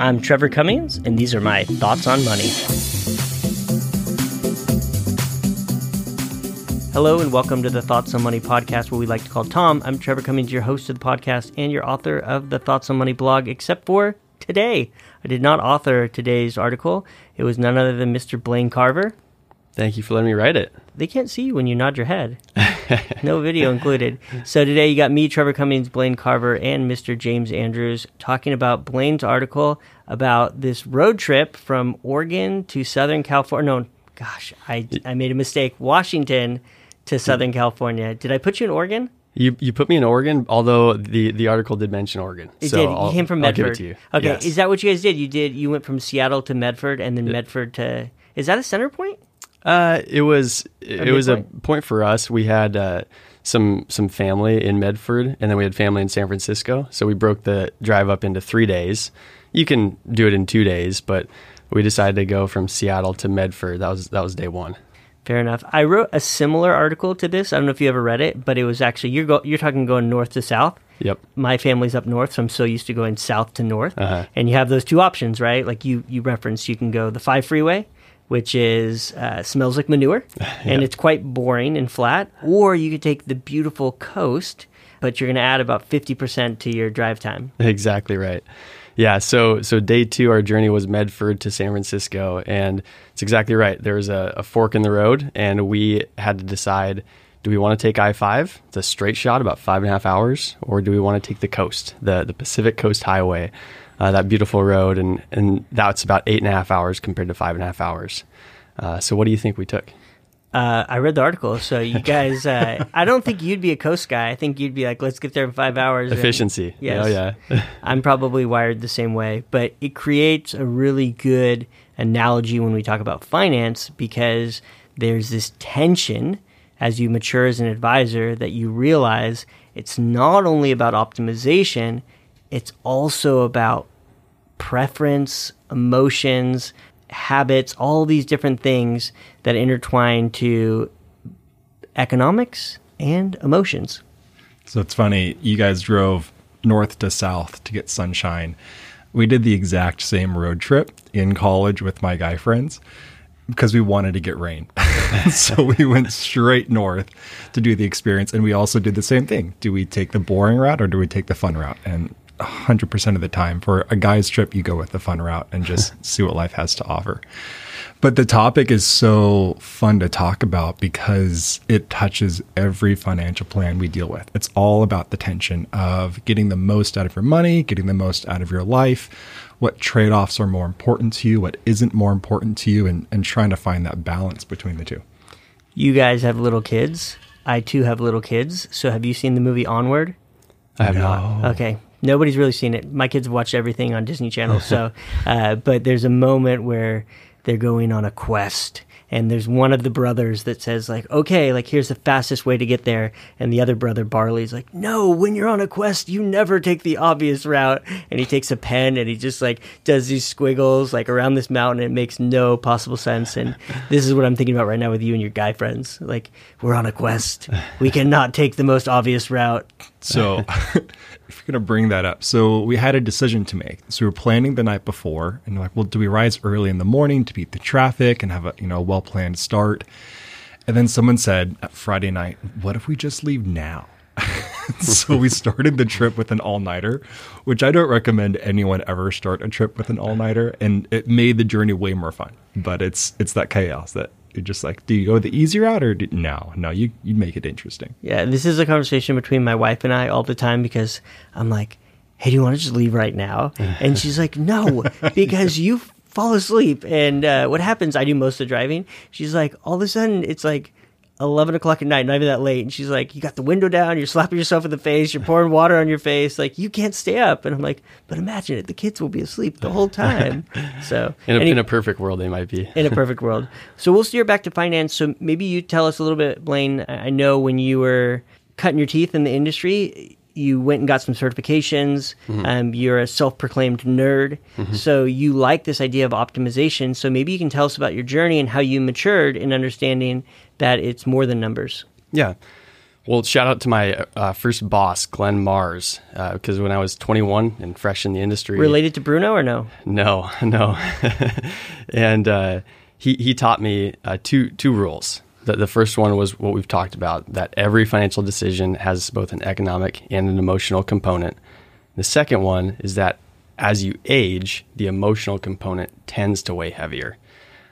I'm Trevor Cummings, and these are my thoughts on money. Hello, and welcome to the Thoughts on Money podcast, what we like to call Tom. I'm Trevor Cummings, your host of the podcast and your author of the Thoughts on Money blog, except for today. I did not author today's article. It was none other than Mr. Blain Carver. Thank you for letting me write it. They can't see you when you nod your head. no video included. So today you got me, Trevor Cummings, Blain Carver, and Mr. James Andrews talking about Blain's article about this road trip from Oregon to Southern California. No, gosh, I, I made a mistake. Washington to Southern California. Did I put you in Oregon? You you put me in Oregon, although the, the article did mention Oregon. It so did. I'll, came from I'll Medford. give it to you. Okay, Yes. is that what you guys did? You did. You went from Seattle to Medford, and then Medford to. Is that a center point? Uh, it was it, A was a point for us. We had uh, some some family in Medford, and then we had family in San Francisco. So we broke the drive up into three days. You can do it in two days, but we decided to go from Seattle to Medford. That was that was day one. Fair enough. I wrote a similar article to this. I don't know if you ever read it, but it was actually you're go, you're talking going north to south. Yep. My family's up north, so I'm so used to going south to north. Uh-huh. And you have those two options, right? Like you you referenced, you can go the five freeway, which is uh, smells like manure, and it's quite boring and flat, or you could take the beautiful coast, but you're going to add about fifty percent to your drive time. Exactly right. Yeah, so so day two, our journey was Medford to San Francisco, and it's exactly right. There was a, a fork in the road, and we had to decide: do we want to take I five? It's a straight shot, about five and a half hours, or do we want to take the coast, the the Pacific Coast Highway, uh, that beautiful road, and and that's about eight and a half hours compared to five and a half hours. Uh, so, what do you think we took? Uh, I read the article, so you guys. Uh, I don't think you'd be a coast guy. I think you'd be like, let's get there in five hours. and- Efficiency. Yes. Oh yeah. I'm probably wired the same way, but it creates a really good analogy when we talk about finance because there's this tension as you mature as an advisor that you realize it's not only about optimization, it's also about preference, emotions, habits, all these different things that intertwine to economics and emotions. So it's funny, you guys drove north to south to get sunshine. We did the exact same road trip in college with my guy friends because we wanted to get rain. so we went straight north to do the experience. And we also did the same thing. Do we take the boring route or do we take the fun route? And 100% of the time, for a guy's trip, you go with the fun route and just see what life has to offer. But the topic is so fun to talk about because it touches every financial plan we deal with. It's all about the tension of getting the most out of your money, getting the most out of your life, what trade offs are more important to you, what isn't more important to you, and, and trying to find that balance between the two. You guys have little kids. I too have little kids. So have you seen the movie Onward? I have not. Okay. Nobody's really seen it. My kids have watched everything on Disney Channel. So, uh, but there's a moment where they're going on a quest, and there's one of the brothers that says like, "Okay, like here's the fastest way to get there," and the other brother Barley's like, "No, when you're on a quest, you never take the obvious route." And he takes a pen and he just like does these squiggles like around this mountain. And it makes no possible sense. And this is what I'm thinking about right now with you and your guy friends. Like we're on a quest. We cannot take the most obvious route. So, if you're going to bring that up, so we had a decision to make. So we were planning the night before, and like, well, do we rise early in the morning to beat the traffic and have a you know well planned start? And then someone said at Friday night, what if we just leave now? so we started the trip with an all nighter, which I don't recommend anyone ever start a trip with an all nighter, and it made the journey way more fun. But it's it's that chaos that you're just like, do you go the easy route or do, no? No, you you make it interesting. Yeah, this is a conversation between my wife and I all the time because I'm like, "Hey, do you want to just leave right now?" And she's like, "No, because you fall asleep." And uh, what happens? I do most of the driving. She's like, all of a sudden, it's like. 11 o'clock at night, not even that late. And she's like, You got the window down, you're slapping yourself in the face, you're pouring water on your face. Like, you can't stay up. And I'm like, But imagine it, the kids will be asleep the whole time. So, In a, any- in a perfect world, they might be. in a perfect world. So we'll steer back to finance. So maybe you tell us a little bit, Blain. I I know when you were cutting your teeth in the industry, you went and got some certifications. Um, you're a self-proclaimed nerd, so you like this idea of optimization. So maybe you can tell us about your journey and how you matured in understanding that it's more than numbers. Yeah. Well, shout out to my uh, first boss, Glenn Mars, because uh, when I was 21 and fresh in the industry, related to Bruno or no? No, no, and uh, he he taught me uh, two two rules. The, the first one was what we've talked about that every financial decision has both an economic and an emotional component. The second one is that as you age, the emotional component tends to weigh heavier.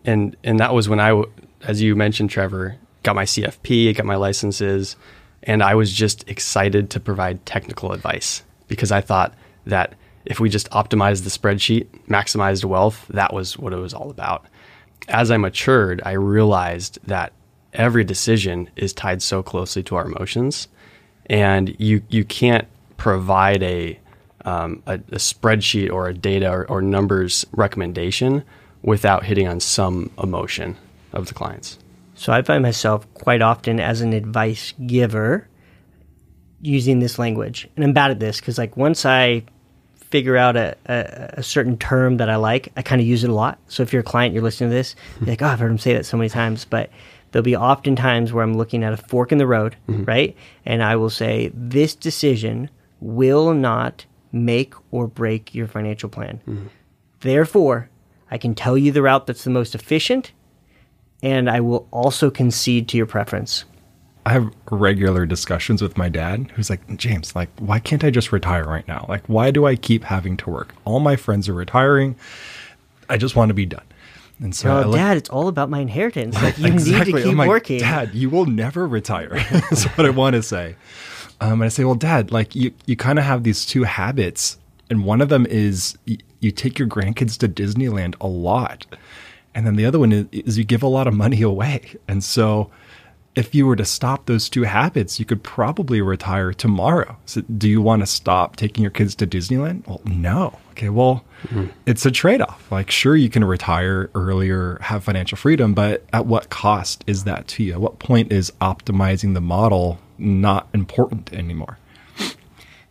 And and that was when I, as you mentioned, Trevor, got my CFP, got my licenses, and I was just excited to provide technical advice because I thought that if we just optimized the spreadsheet, maximized wealth, that was what it was all about. As I matured, I realized that every decision is tied so closely to our emotions, and you you can't provide a um, a, a, spreadsheet or a data or, or numbers recommendation without hitting on some emotion of the clients. So I find myself quite often as an advice giver using this language, and I'm bad at this because like once I figure out a, a, a, certain term that I like, I kind of use it a lot. So if you're a client, you're listening to this, you're like, oh, I've heard him say that so many times. But there'll be often times where I'm looking at a fork in the road, mm-hmm. right? And I will say, this decision will not make or break your financial plan. Mm-hmm. Therefore, I can tell you the route that's the most efficient, and I will also concede to your preference. I have regular discussions with my dad who's like, James, like, why can't I just retire right now? Like, why do I keep having to work? All my friends are retiring. I just want to be done. And so, oh, look, Dad, it's all about my inheritance. Like, you exactly. need to keep like, working. Dad, you will never retire. That's what I want to say. Um, and I say, well, Dad, like you, you kind of have these two habits, and one of them is y- you take your grandkids to Disneyland a lot, and then the other one is, is you give a lot of money away. And so, if you were to stop those two habits, you could probably retire tomorrow. So, do you want to stop taking your kids to Disneyland? Well, no. Okay, well, mm-hmm. it's a trade off. Like, sure, you can retire earlier, have financial freedom, but at what cost is that to you? At what point is optimizing the model not important anymore?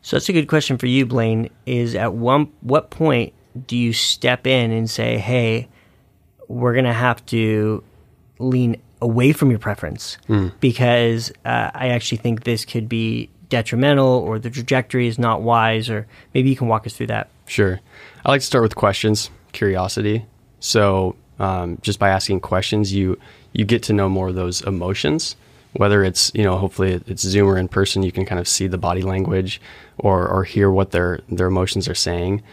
So that's a good question for you, Blain. Is at one what point do you step in and say, "Hey, we're going to have to lean away from your preference mm. because uh, I actually think this could be detrimental or the trajectory is not wise." Or maybe you can walk us through that. Sure. I like to start with questions, curiosity. So um, just by asking questions, you you get to know more of those emotions whether it's you know hopefully it's Zoom or in person, you can kind of see the body language or or hear what their their emotions are saying.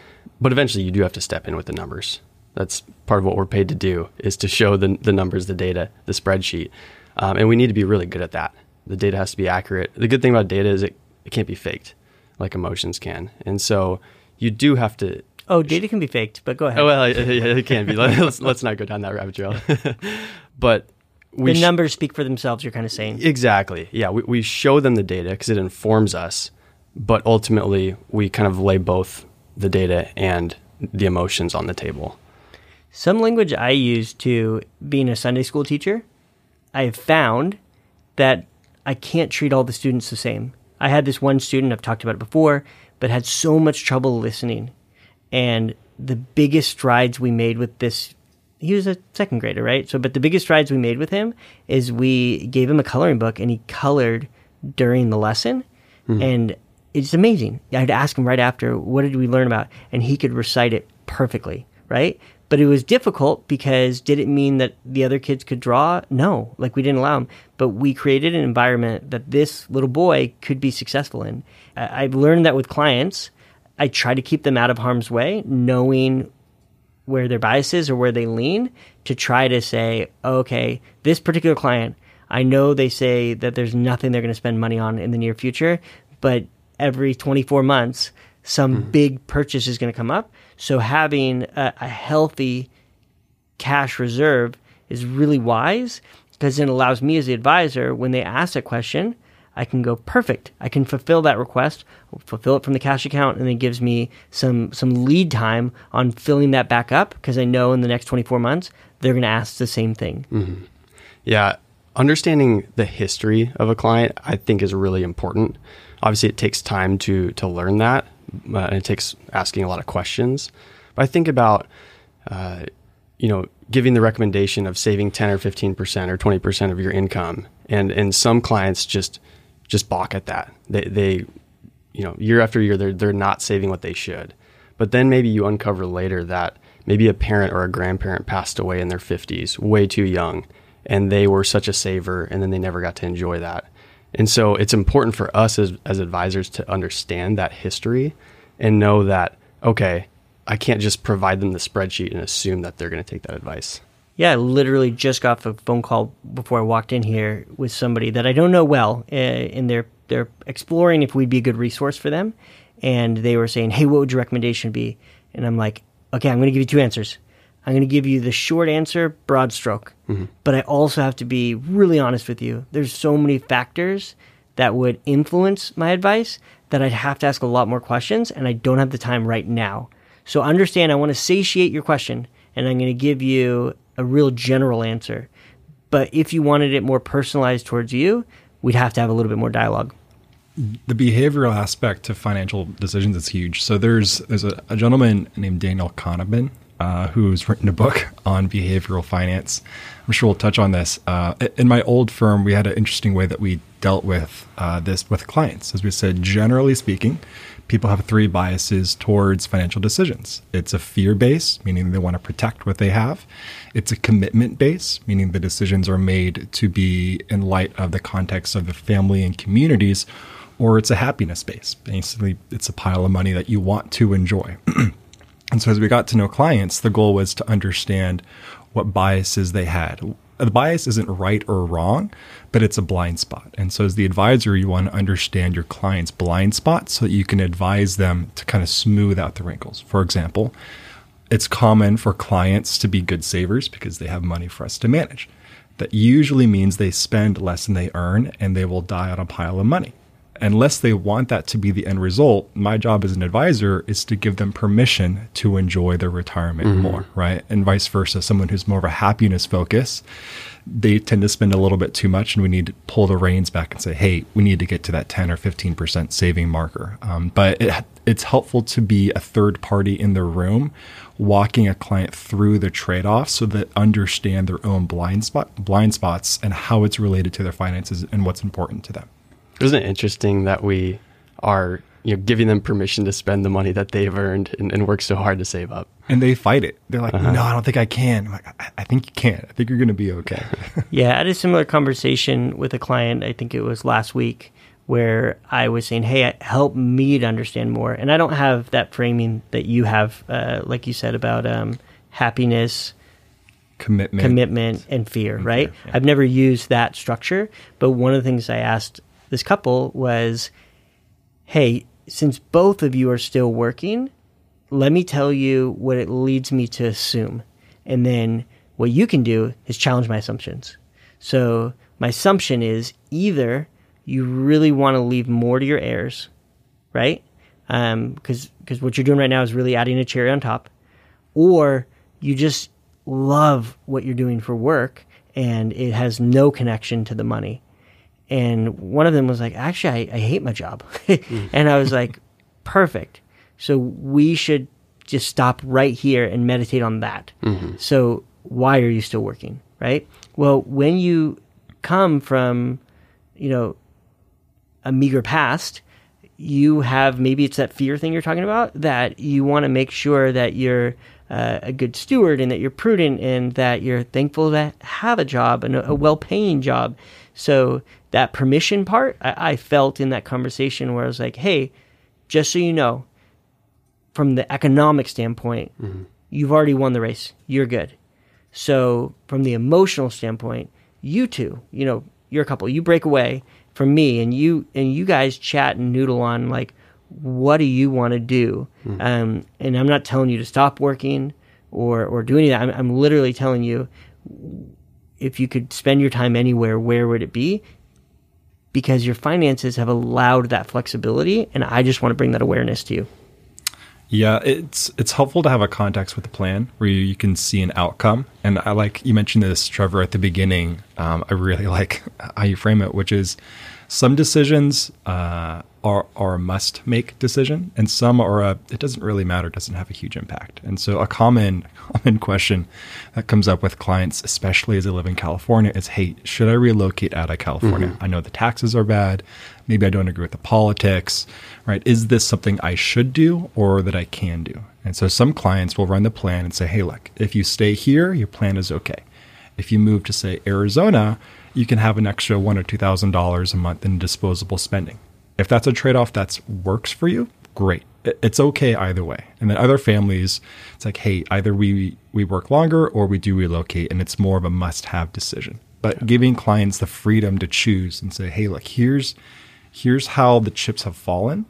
But eventually, you do have to step in with the numbers. That's part of what we're paid to do is to show the the numbers, the data, the spreadsheet, um, and we need to be really good at that. The data has to be accurate. The good thing about data is it, it can't be faked like emotions can, and so you do have to Oh, data can be faked, but go ahead. Oh well, it, it can be. let's, let's not go down that rabbit trail. but the sh- numbers speak for themselves. You're kind of saying exactly. Yeah, we, we show them the data because it informs us, but ultimately we kind of lay both the data and the emotions on the table. Some language I use to being a Sunday school teacher, I have found that I can't treat all the students the same. I had this one student I've talked about it before, but had so much trouble listening, and the biggest strides we made with this he was a second grader, right? So, but the biggest strides we made with him is we gave him a coloring book and he colored during the lesson, mm-hmm. and it's amazing. I'd ask him right after, "What did we learn about?" and he could recite it perfectly, right? But it was difficult because did it mean that the other kids could draw? No, like we didn't allow them. But we created an environment that this little boy could be successful in. I've learned that with clients. I try to keep them out of harm's way, knowing where their biases or where they lean to try to say, okay, this particular client, I know they say that there's nothing they're going to spend money on in the near future, but every 24 months, some mm-hmm. big purchase is going to come up. So having a, a healthy cash reserve is really wise because it allows me as the advisor, when they ask a question, I can go perfect. I can fulfill that request, fulfill it from the cash account, and it gives me some some lead time on filling that back up because I know in the next 24 months they're going to ask the same thing. Mm-hmm. Yeah, understanding the history of a client I think is really important. Obviously, it takes time to to learn that, uh, and it takes asking a lot of questions. But I think about uh, you know giving the recommendation of saving 10 or 15 percent or 20 percent of your income, and and some clients just just balk at that. They, they, you know, year after year, they're they're not saving what they should. But then maybe you uncover later that maybe a parent or a grandparent passed away in their 50s, way too young, and they were such a saver, and then they never got to enjoy that. And so it's important for us as, as advisors to understand that history and know that, okay, I can't just provide them the spreadsheet and assume that they're going to take that advice. Yeah, I literally just got a phone call before I walked in here with somebody that I don't know well, uh, and they're they're exploring if we'd be a good resource for them, and they were saying, "Hey, what would your recommendation be?" And I'm like, "Okay, I'm going to give you two answers. I'm going to give you the short answer, broad stroke, mm-hmm. but I also have to be really honest with you. There's so many factors that would influence my advice that I'd have to ask a lot more questions, and I don't have the time right now. So understand, I want to satiate your question, and I'm going to give you a real general answer. But if you wanted it more personalized towards you, we'd have to have a little bit more dialogue. The behavioral aspect to financial decisions is huge. So there's there's a, a gentleman named Daniel Kahneman uh, who's written a book on behavioral finance. I'm sure we'll touch on this. Uh, in my old firm, we had an interesting way that we dealt with uh, this with clients. As we said, generally speaking, people have three biases towards financial decisions. It's a fear base, meaning they want to protect what they have. It's a commitment base, meaning the decisions are made to be in light of the context of the family and communities. Or it's a happiness base. Basically, it's a pile of money that you want to enjoy. and so, as we got to know clients, the goal was to understand what biases they had, the bias isn't right or wrong, but it's a blind spot. And so, as the advisor, you want to understand your client's blind spot so that you can advise them to kind of smooth out the wrinkles. For example, it's common for clients to be good savers because they have money for us to manage. That usually means they spend less than they earn and they will die on a pile of money unless they want that to be the end result, my job as an advisor is to give them permission to enjoy their retirement mm-hmm. more, right? And vice versa. Someone who's more of a happiness focus, they tend to spend a little bit too much, and we need to pull the reins back and say, hey, we need to get to that 10 or 15% saving marker. Um, but it, it's helpful to be a third party in the room walking a client through the trade-offs so that understand their own blind spot blind spots and how it's related to their finances and what's important to them. Isn't it interesting that we are you know giving them permission to spend the money that they've earned and, and worked so hard to save up? And they fight it. They're like, uh-huh. "No, I don't think I can." I'm like, I, I think you can. I think you're going to be okay." yeah, I had a similar conversation with a client. I think it was last week where I was saying, "Hey, help me to understand more." And I don't have that framing that you have, uh, like you said about um, happiness, commitment, commitment, and fear. And right? Fear, yeah. I've never used that structure, but one of the things I asked this couple was, hey, since both of you are still working, let me tell you what it leads me to assume. And then what you can do is challenge my assumptions. So my assumption is either you really want to leave more to your heirs, right? Because um, because what you're doing right now is really adding a cherry on top, or you just love what you're doing for work and it has no connection to the money and one of them was like, "Actually, I, I hate my job," and I was like, "Perfect." So we should just stop right here and meditate on that. Mm-hmm. So why are you still working, right? Well, when you come from, you know, a meager past, you have maybe it's that fear thing you're talking about that you want to make sure that you're uh, a good steward and that you're prudent and that you're thankful to have a job and a, a well-paying job. So that permission part, I, I felt in that conversation where I was like, hey, just so you know, from the economic standpoint, mm-hmm. you've already won the race. You're good. So from the emotional standpoint, you two, you know, you're a couple. You break away from me, and you and you guys chat and noodle on like, what do you want to do? Mm-hmm. Um, and I'm not telling you to stop working or or do any of that. I'm, I'm literally telling you, if you could spend your time anywhere, where would it be? because your finances have allowed that flexibility. And I just want to bring that awareness to you. Yeah, it's it's helpful to have a context with the plan where you, you can see an outcome. And I like you mentioned this, Trevor, at the beginning. Um, I really like how you frame it, which is some decisions uh, are are a must make decision, and some are a it doesn't really matter, doesn't have a huge impact. And so a common common question that comes up with clients, especially as they live in California, is, "Hey, should I relocate out of California? Mm-hmm. I know the taxes are bad. Maybe I don't agree with the politics. Right? Is this something I should do or that I can do?" And so some clients will run the plan and say, "Hey, look, if you stay here, your plan is okay. If you move to say Arizona." You can have an extra one or two thousand dollars a month in disposable spending. If that's a trade-off that works for you great. It's okay either way. And then other families it's like hey either we we work longer or we do relocate and it's more of a must-have decision. But yeah. giving clients the freedom to choose and say hey look here's here's how the chips have fallen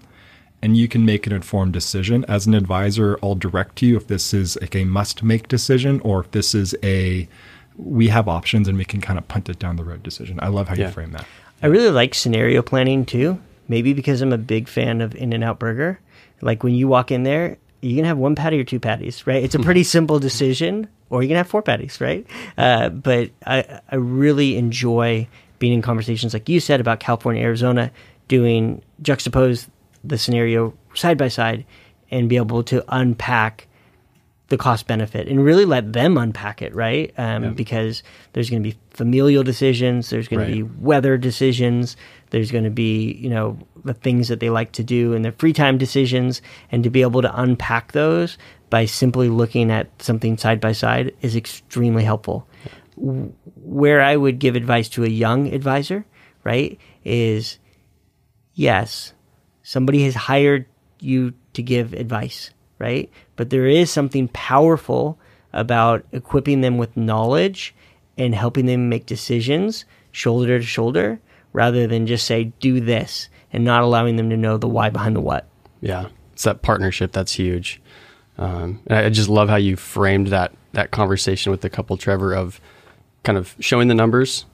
and you can make an informed decision. As an advisor i'll direct you if this is like a must make decision or if this is a we have options and we can kind of punt it down the road decision i love how yeah. you frame that I really like scenario planning too maybe because I'm a big fan of In and Out Burger. Like when you walk in there, you can have one patty or two patties, right? It's a pretty simple decision, or you can have four patties, right? Uh, but I, I really enjoy being in conversations like you said about California, Arizona, doing juxtapose the scenario side by side and be able to unpack the cost benefit and really let them unpack it, right? Um, yeah. Because there's going to be familial decisions, there's going right. to be weather decisions, there's going to be, you know, the things that they like to do and their free time decisions. And to be able to unpack those by simply looking at something side by side is extremely helpful. Where I would give advice to a young advisor, right, is yes, somebody has hired you to give advice, right? But there is something powerful about equipping them with knowledge and helping them make decisions shoulder to shoulder rather than just say do this and not allowing them to know the why behind the what. Yeah, it's that partnership that's huge. Um, I just love how you framed that that conversation with the couple, Trevor, of kind of showing the numbers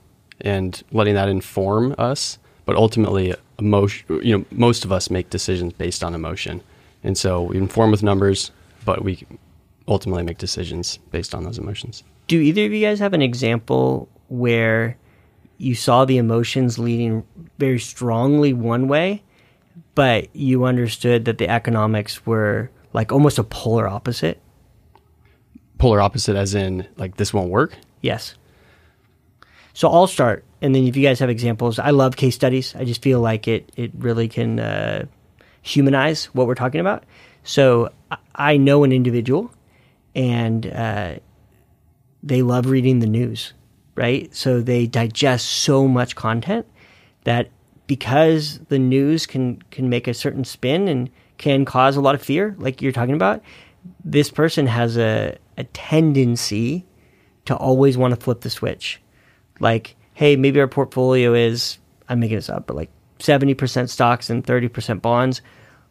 and letting that inform us, but ultimately, emotion. You know, most of us make decisions based on emotion, and so we inform with numbers, but we ultimately make decisions based on those emotions. Do either of you guys have an example where you saw the emotions leading very strongly one way, but you understood that the economics were like almost a polar opposite. Polar opposite, as in like this won't work. Yes. So I'll start, and then if you guys have examples, I love case studies. I just feel like it it really can uh, humanize what we're talking about. So I know an individual, and uh, they love reading the news right? So they digest so much content that because the news can can make a certain spin and can cause a lot of fear, like you're talking about, this person has a, a tendency to always want to flip the switch. Like, hey, maybe our portfolio is I'm making this up, but like 70% stocks and 30% bonds.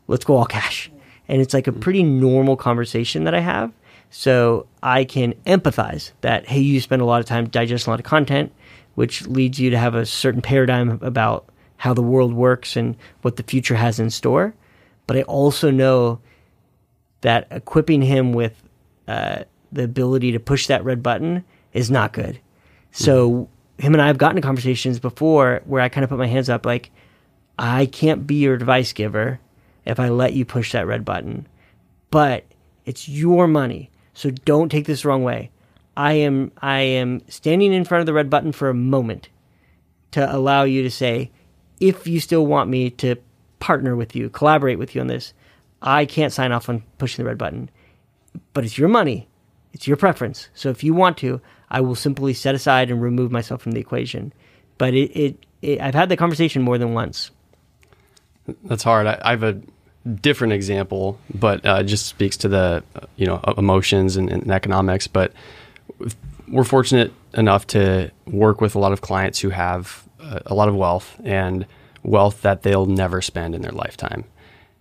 Let's go all cash. And it's like a pretty normal conversation that I have. So I can empathize that, hey, you spend a lot of time digesting a lot of content, which leads you to have a certain paradigm about how the world works and what the future has in store. But I also know that equipping him with uh, the ability to push that red button is not good. So mm-hmm. him and I have gotten to conversations before where I kind of put my hands up, like, I can't be your advice giver if I let you push that red button. But it's your money. So don't take this wrong way. I am I am standing in front of the red button for a moment to allow you to say if you still want me to partner with you, collaborate with you on this, I can't sign off on pushing the red button. But it's your money. It's your preference. So if you want to, I will simply set aside and remove myself from the equation. But it, it, it I've had the conversation more than once. That's hard. I, I have a different example, but uh, just speaks to the you know emotions and, and, economics. But we're fortunate enough to work with a lot of clients who have a, a lot of wealth and wealth that they'll never spend in their lifetime.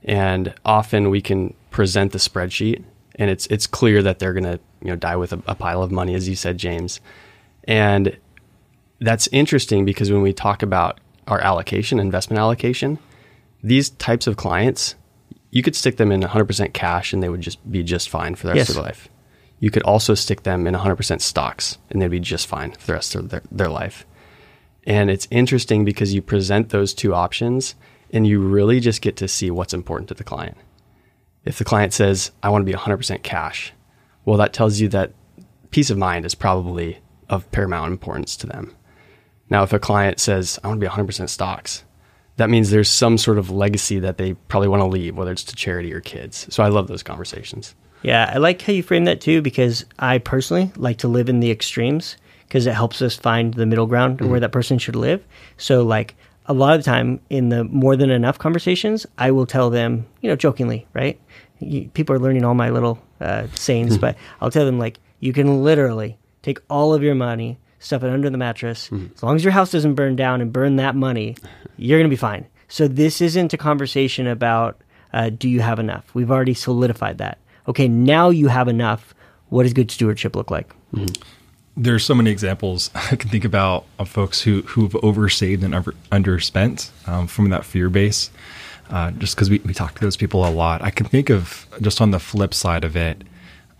And often we can present the spreadsheet, and it's it's clear that they're going to you know die with a, a pile of money, as you said, James. And that's interesting because when we talk about our allocation, investment allocation, these types of clients you could stick them in 100% cash and they would just be just fine for the rest yes. of their life. You could also stick them in 100% stocks and they'd be just fine for the rest of their, their life. And it's interesting because you present those two options and you really just get to see what's important to the client. If the client says, I want to be 100% cash, well, that tells you that peace of mind is probably of paramount importance to them. Now, if a client says, I want to be 100% stocks, that means there's some sort of legacy that they probably want to leave, whether it's to charity or kids. So I love those conversations. Yeah, I like how you frame that too, because I personally like to live in the extremes because it helps us find the middle ground mm-hmm. where that person should live. So, like, a lot of the time in the more than enough conversations, I will tell them, you know, jokingly, right? You, people are learning all my little uh, sayings, mm-hmm. but I'll tell them, like, you can literally take all of your money, stuff it under the mattress. Mm-hmm. As long as your house doesn't burn down and burn that money, you're going to be fine. So this isn't a conversation about uh, do you have enough. We've already solidified that. Okay, now you have enough. What does good stewardship look like? Mm-hmm. There's so many examples I can think about of folks who who've oversaved and over, underspent um, from that fear base. Uh, just because we, we talk to those people a lot, I can think of just on the flip side of it.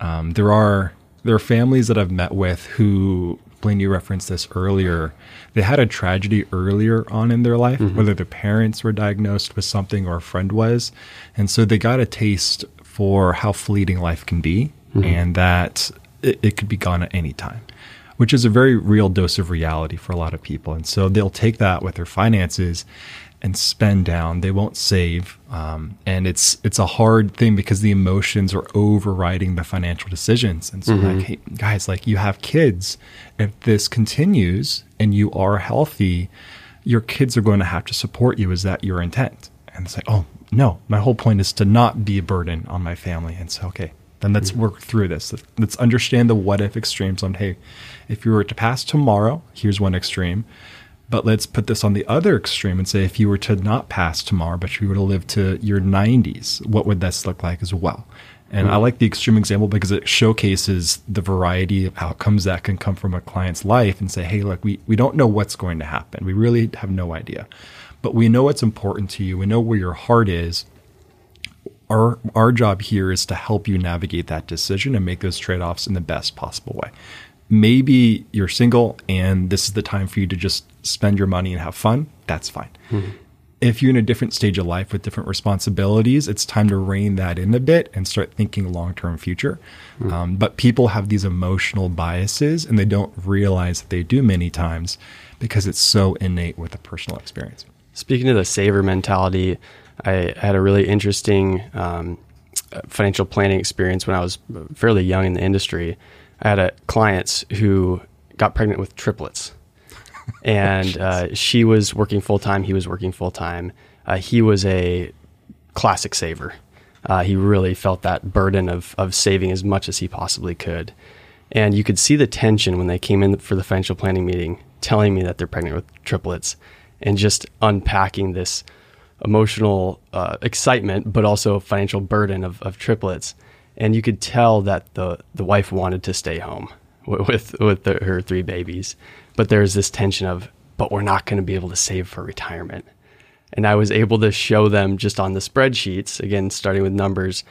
Um, there are there are families that I've met with who Blain, you referenced this earlier. They had a tragedy earlier on in their life, mm-hmm. whether their parents were diagnosed with something or a friend was. And so they got a taste for how fleeting life can be mm-hmm. and that it, it could be gone at any time, which is a very real dose of reality for a lot of people. And so they'll take that with their finances and spend down. They won't save, um, and it's it's a hard thing because the emotions are overriding the financial decisions. And so, mm-hmm. like, hey, guys, like you have kids. If this continues and you are healthy, your kids are going to have to support you. Is that your intent? And it's like, oh no, my whole point is to not be a burden on my family. And so, okay, then let's mm-hmm. work through this. Let's understand the what if extremes on, hey, if you were to pass tomorrow, here's one extreme. But let's put this on the other extreme and say if you were to not pass tomorrow, but you were to live to your 90s, what would this look like as well? And mm-hmm. I like the extreme example because it showcases the variety of outcomes that can come from a client's life and say, hey, look, we, we don't know what's going to happen. We really have no idea. But we know what's important to you. We know where your heart is. Our, our job here is to help you navigate that decision and make those trade offs in the best possible way maybe you're single and this is the time for you to just spend your money and have fun, that's fine. Mm-hmm. If you're in a different stage of life with different responsibilities, it's time to rein that in a bit and start thinking long term future. Mm-hmm. Um, but people have these emotional biases and they don't realize that they do many times because it's so innate with a personal experience. Speaking of the saver mentality, I had a really interesting um, financial planning experience when I was fairly young in the industry. I had a clients who got pregnant with triplets, and uh, she was working full time. He was working full time. Uh, he was a classic saver. Uh, he really felt that burden of of saving as much as he possibly could, and you could see the tension when they came in for the financial planning meeting, telling me that they're pregnant with triplets, and just unpacking this emotional uh, excitement, but also financial burden of, of triplets and you could tell that the the wife wanted to stay home with with the, her three babies, but there's this tension of, but we're not going to be able to save for retirement. And I was able to show them just on the spreadsheets, again, starting with numbers.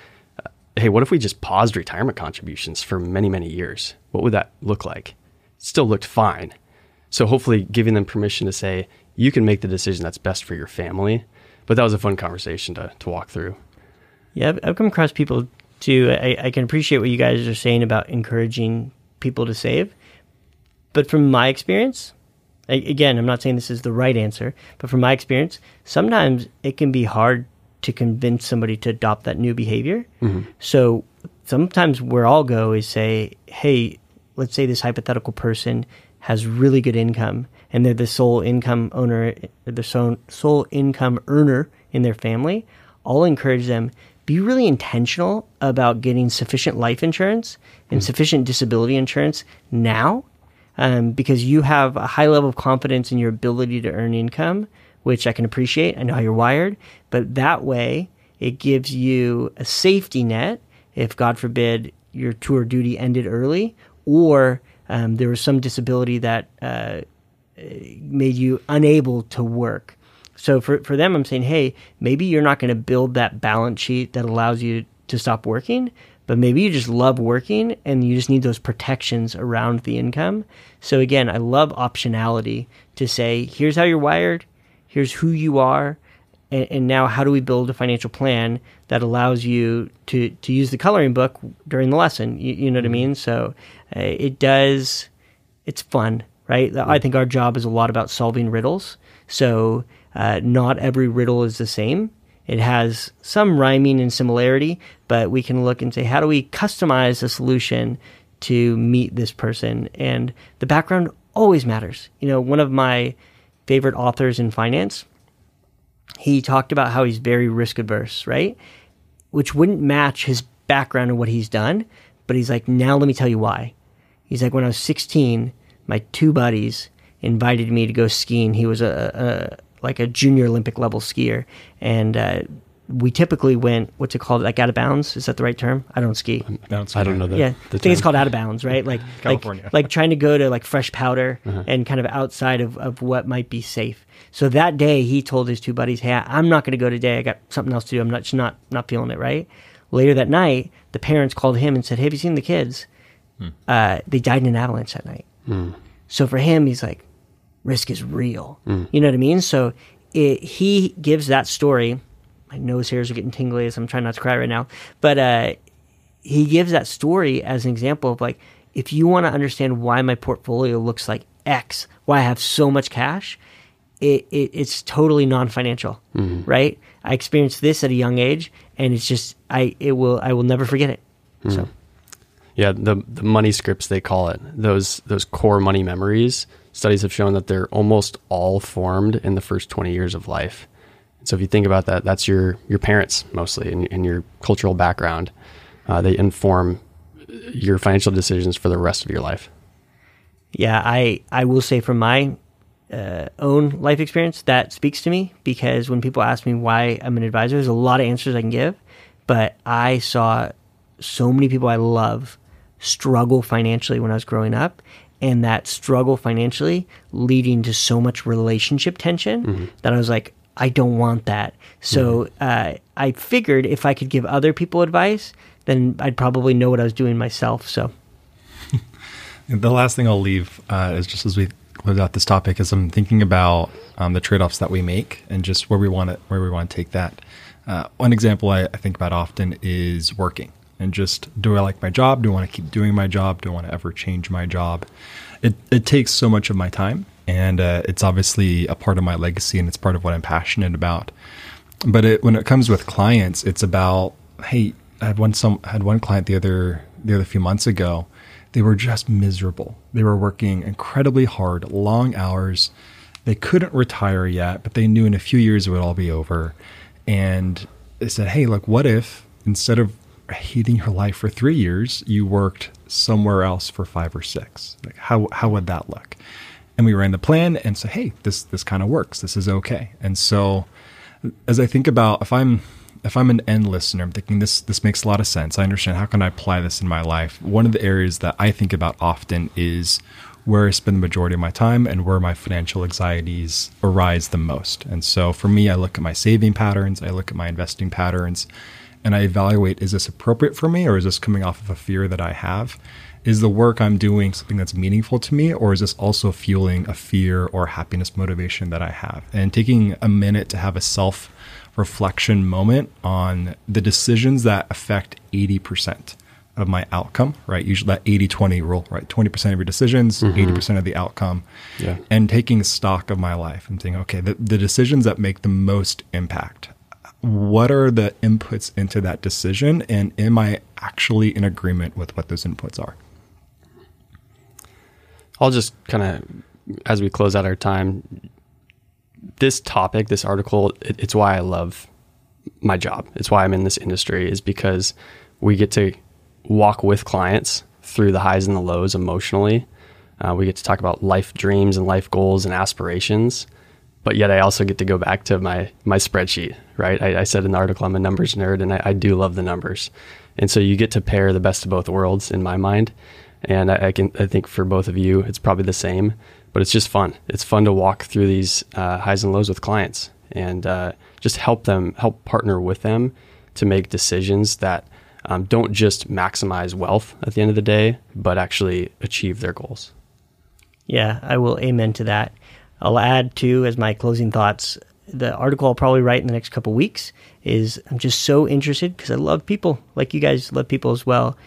Uh, hey, what if we just paused retirement contributions for many, many years? What would that look like? It still looked fine. So hopefully, giving them permission to say you can make the decision that's best for your family. But that was a fun conversation to to walk through. Yeah, I've, I've come across people too. I, I, can appreciate what you guys are saying about encouraging people to save. But from my experience again i'm not saying this is the right answer but from my experience sometimes it can be hard to convince somebody to adopt that new behavior. Mm-hmm. so sometimes where i'll go is say hey let's say this hypothetical person has really good income and they're the sole income owner the sole, sole income earner in their family. I'll encourage them be really intentional about getting sufficient life insurance and mm. sufficient disability insurance now um, because you have a high level of confidence in your ability to earn income, which I can appreciate. I know how you're wired, but that way it gives you a safety net if, God forbid, your tour duty ended early or um, there was some disability that uh, made you unable to work. So for, for them, I'm saying, hey, maybe you're not going to build that balance sheet that allows you to stop working, but maybe you just love working and you just need those protections around the income. So again, I love optionality to say, here's how you're wired, here's who you are, and, and now how do we build a financial plan that allows you to to use the coloring book during the lesson? You, you know what I mean? So uh, it does. It's fun, right? I think our job is a lot about solving riddles. So uh, not every riddle is the same. It has some rhyming and similarity, but we can look and say, how do we customize a solution to meet this person? And the background always matters. You know, one of my favorite authors in finance, he talked about how he's very risk averse, right? Which wouldn't match his background and what he's done. But he's like, now let me tell you why. He's like, when I was 16, my two buddies invited me to go skiing. He was a, a like a junior Olympic level skier, and uh, we typically went what's it called like out of bounds? Is that the right term? I don't ski. I don't, I don't know that yeah i think it's called out of bounds right? Like California. like, like trying to go to like fresh powder uh-huh. and kind of outside of, of what might be safe. So that day he told his two buddies hey i'm not going to go today. I got something else to do. I'm not just not not feeling it right? Later that night the parents called him and said hey have you seen the kids? Hmm. uh, they died in an avalanche that night. Hmm. so for him he's like risk is real. Mm. You know what I mean? So it, he gives that story. My nose hairs are getting tingly as I'm trying not to cry right now. But uh, he gives that story as an example of like, if you want to understand why my portfolio looks like X, why I have so much cash, it, it it's totally non-financial, mm-hmm. right? I experienced this at a young age, and it's just I it will I will never forget it. Mm-hmm. So, yeah, the the money scripts they call it those those core money memories studies have shown that they're almost all formed in the first 20 years of life. So if you think about that, that's your your parents mostly and, and your cultural background. Uh, they inform your financial decisions for the rest of your life. Yeah, I I will say from my uh, own life experience that speaks to me because when people ask me why I'm an advisor, there's a lot of answers I can give, but I saw so many people I love struggle financially when I was growing up, and that struggle financially leading to so much relationship tension mm-hmm. that I was like, I don't want that. So mm-hmm. uh, I figured if I could give other people advice, then I'd probably know what I was doing myself. So the last thing I'll leave uh, is just as we close out this topic is I'm thinking about um, the trade offs that we make and just where we want to where we want to take that. Uh, one example I, I think about often is working and just do I like my job? Do I want to keep doing my job? Do I want to ever change my job? It it takes so much of my time, and uh, it's obviously a part of my legacy, and it's part of what I'm passionate about. But it, when it comes with clients, it's about hey, I had one some had one client the other the other few months ago. They were just miserable. They were working incredibly hard, long hours. They couldn't retire yet, but they knew in a few years it would all be over. And they said, "Hey, look, what if instead of hating your life for three years, you worked somewhere else for five or six. Like how how would that look? And we ran the plan and said, hey, this this kind of works. This is okay. And so as I think about if I'm if I'm an end listener, I'm thinking this this makes a lot of sense. I understand how can I apply this in my life. One of the areas that I think about often is where I spend the majority of my time and where my financial anxieties arise the most. And so for me, I look at my saving patterns, I look at my investing patterns, and I evaluate is this appropriate for me or is this coming off of a fear that I have? Is the work I'm doing something that's meaningful to me or is this also fueling a fear or happiness motivation that I have? And taking a minute to have a self reflection moment on the decisions that affect 80% of my outcome, right? Usually that 80 20 rule, right? 20% of your decisions, mm-hmm. 80% of the outcome. Yeah. And taking stock of my life and saying, okay, the, the decisions that make the most impact, what are the inputs into that decision and am I actually in agreement with what those inputs are? I'll just kind of, as we close out our time, this topic, this article, it, it's why I love my job. It's why I'm in this industry, is because we get to walk with clients through the highs and the lows emotionally. Uh, we get to talk about life dreams and life goals and aspirations but yet I also get to go back to my my spreadsheet, right? I, I said in the article I'm a numbers nerd, and I, I, do love the numbers, and so you get to pair the best of both worlds in my mind, and I, I, can I think for both of you it's probably the same, but it's just fun. It's fun to walk through these uh, highs and lows with clients, and uh, just help them help partner with them to make decisions that um, don't just maximize wealth at the end of the day, but actually achieve their goals. Yeah, I will amen to that. I'll add too as my closing thoughts. The article I'll probably write in the next couple weeks is I'm just so interested because I love people, like you guys love people as well.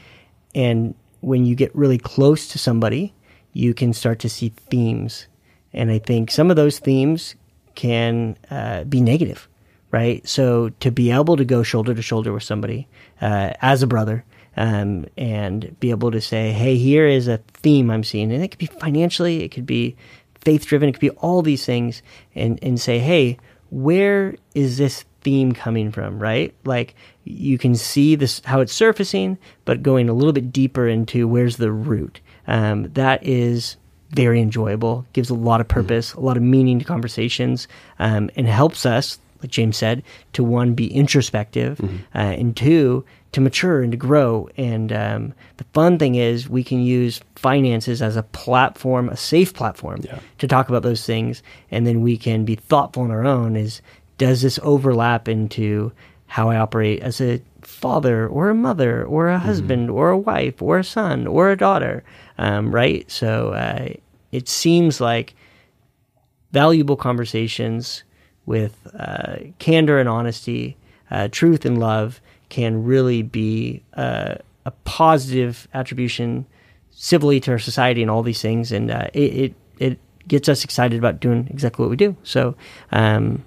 And when you get really close to somebody, you can start to see themes. And I think some of those themes can uh, be negative, right? So to be able to go shoulder to shoulder with somebody uh, as a brother um, and be able to say, hey, here is a theme I'm seeing. And it could be financially, it could be faith driven, it could be all these things, and, and say, hey, where is this theme coming from, right? Like you can see this how it's surfacing, but going a little bit deeper into where's the root. Um, that is very enjoyable, gives a lot of purpose, a lot of meaning to conversations, um, and helps us, like James said, to one be introspective, mm-hmm. uh, and two to mature and to grow. And um, the fun thing is, we can use finances as a platform, a safe platform, yeah. to talk about those things, and then we can be thoughtful on our own. Is does this overlap into how I operate as a father or a mother or a mm-hmm. husband mm-hmm. or a wife or a son or a daughter? Um, right. So uh, it seems like valuable conversations with uh, candor and honesty, uh, truth and love can really be uh, a positive attribution civilly to our society and all these things. And uh, it, it, it gets us excited about doing exactly what we do. So, um,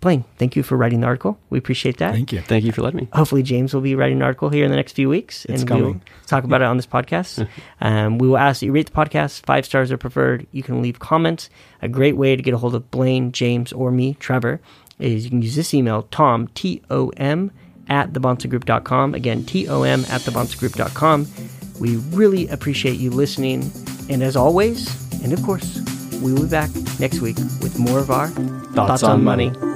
Blain, thank you for writing the article. We appreciate that. Thank you. Thank you for letting me. Hopefully, James will be writing an article here in the next few weeks, it's and coming. we'll talk about it on this podcast. um, we will ask that you rate the podcast. Five stars are preferred. You can leave comments. A great way to get a hold of Blain, James, or me, Trevor, is you can use this email, Tom, T O M, at thebahnsengroup.com. Again, T O M at thebahnsengroup.com. We really appreciate you listening. And as always, and of course, we will be back next week with more of our Thoughts, Thoughts on, on, Money. money.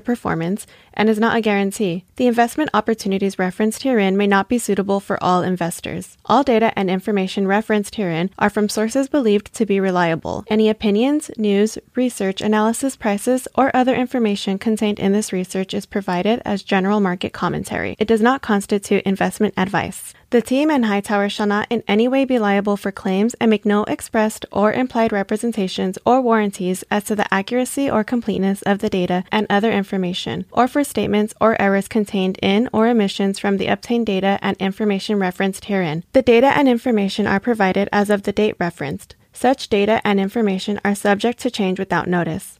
performance and is not a guarantee. The investment opportunities referenced herein may not be suitable for all investors. All data and information referenced herein are from sources believed to be reliable. Any opinions, news, research, analysis, prices, or other information contained in this research is provided as general market commentary. It does not constitute investment advice. The team and Hightower shall not in any way be liable for claims and make no expressed or implied representations or warranties as to the accuracy or completeness of the data and other information, or for statements or errors contained in or omissions from the obtained data and information referenced herein. The data and information are provided as of the date referenced. Such data and information are subject to change without notice.